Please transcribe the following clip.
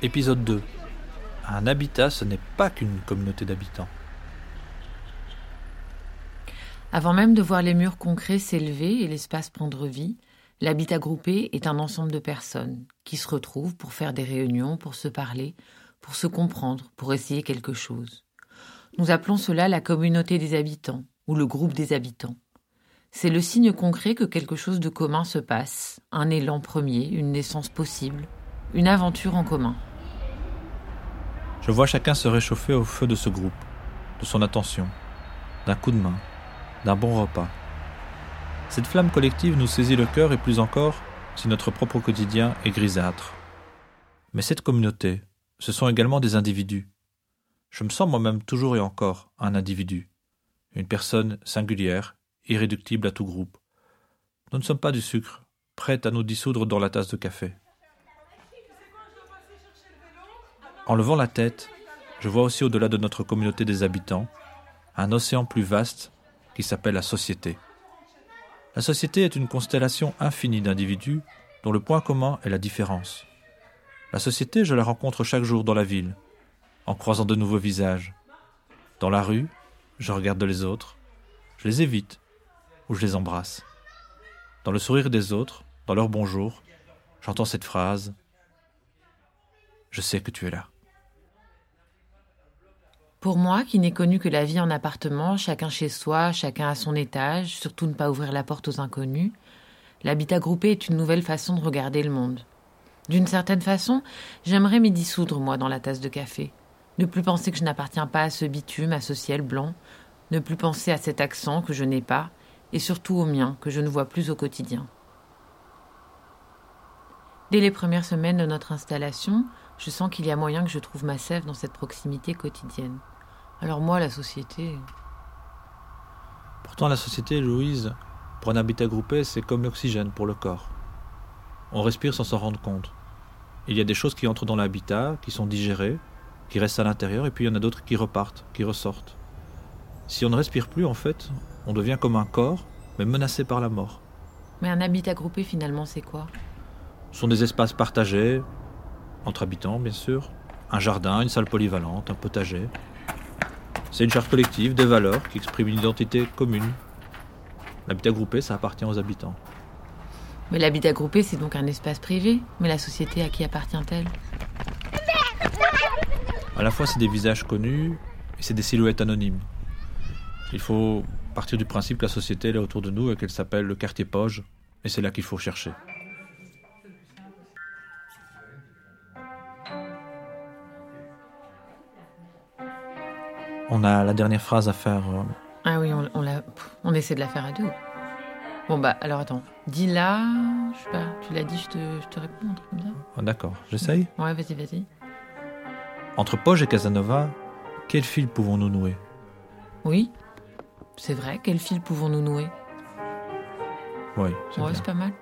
Épisode 2. Un habitat, ce n'est pas qu'une communauté d'habitants. Avant même de voir les murs concrets s'élever et l'espace prendre vie, l'habitat groupé est un ensemble de personnes qui se retrouvent pour faire des réunions, pour se parler, pour se comprendre, pour essayer quelque chose. Nous appelons cela la communauté des habitants ou le groupe des habitants. C'est le signe concret que quelque chose de commun se passe, un élan premier, une naissance possible, une aventure en commun. Je vois chacun se réchauffer au feu de ce groupe, de son attention, d'un coup de main, d'un bon repas. Cette flamme collective nous saisit le cœur et plus encore si notre propre quotidien est grisâtre. Mais cette communauté, ce sont également des individus. Je me sens moi-même toujours et encore un individu, une personne singulière, irréductible à tout groupe. Nous ne sommes pas du sucre, prêts à nous dissoudre dans la tasse de café. En levant la tête, je vois aussi au-delà de notre communauté des habitants un océan plus vaste qui s'appelle la société. La société est une constellation infinie d'individus dont le point commun est la différence. La société, je la rencontre chaque jour dans la ville, en croisant de nouveaux visages. Dans la rue, je regarde les autres, je les évite ou je les embrasse. Dans le sourire des autres, dans leur bonjour, j'entends cette phrase Je sais que tu es là. Pour moi, qui n'ai connu que la vie en appartement, chacun chez soi, chacun à son étage, surtout ne pas ouvrir la porte aux inconnus, l'habitat groupé est une nouvelle façon de regarder le monde. D'une certaine façon, j'aimerais m'y dissoudre, moi, dans la tasse de café. Ne plus penser que je n'appartiens pas à ce bitume, à ce ciel blanc, ne plus penser à cet accent que je n'ai pas, et surtout au mien, que je ne vois plus au quotidien. Dès les premières semaines de notre installation, je sens qu'il y a moyen que je trouve ma sève dans cette proximité quotidienne. Alors moi, la société... Pourtant, la société, Louise, pour un habitat groupé, c'est comme l'oxygène pour le corps. On respire sans s'en rendre compte. Il y a des choses qui entrent dans l'habitat, qui sont digérées, qui restent à l'intérieur, et puis il y en a d'autres qui repartent, qui ressortent. Si on ne respire plus, en fait, on devient comme un corps, mais menacé par la mort. Mais un habitat groupé, finalement, c'est quoi? Ce sont des espaces partagés, entre habitants, bien sûr, un jardin, une salle polyvalente, un potager. C'est une charte collective, des valeurs qui expriment une identité commune. L'habitat groupé, ça appartient aux habitants. Mais l'habitat groupé, c'est donc un espace privé. Mais la société, à qui appartient-elle? À la fois, c'est des visages connus et c'est des silhouettes anonymes. Il faut partir du principe que la société est là autour de nous et qu'elle s'appelle le quartier Poge, et c'est là qu'il faut chercher. On a la dernière phrase à faire. euh, Ah oui, on, on, la- on essaie de la faire à deux. Bon bah, alors attends. Dis-la, je sais pas, tu l'as dit, je te, je te réponds, un truc comme ça oh, D'accord, j'essaye. Ouais, vas-y, vas-y. Entre Poge et Casanova, quel fil pouvons-nous nouer? Oui, c'est vrai, quel fil pouvons-nous nouer? Oui, c'est Ouais, pas mal.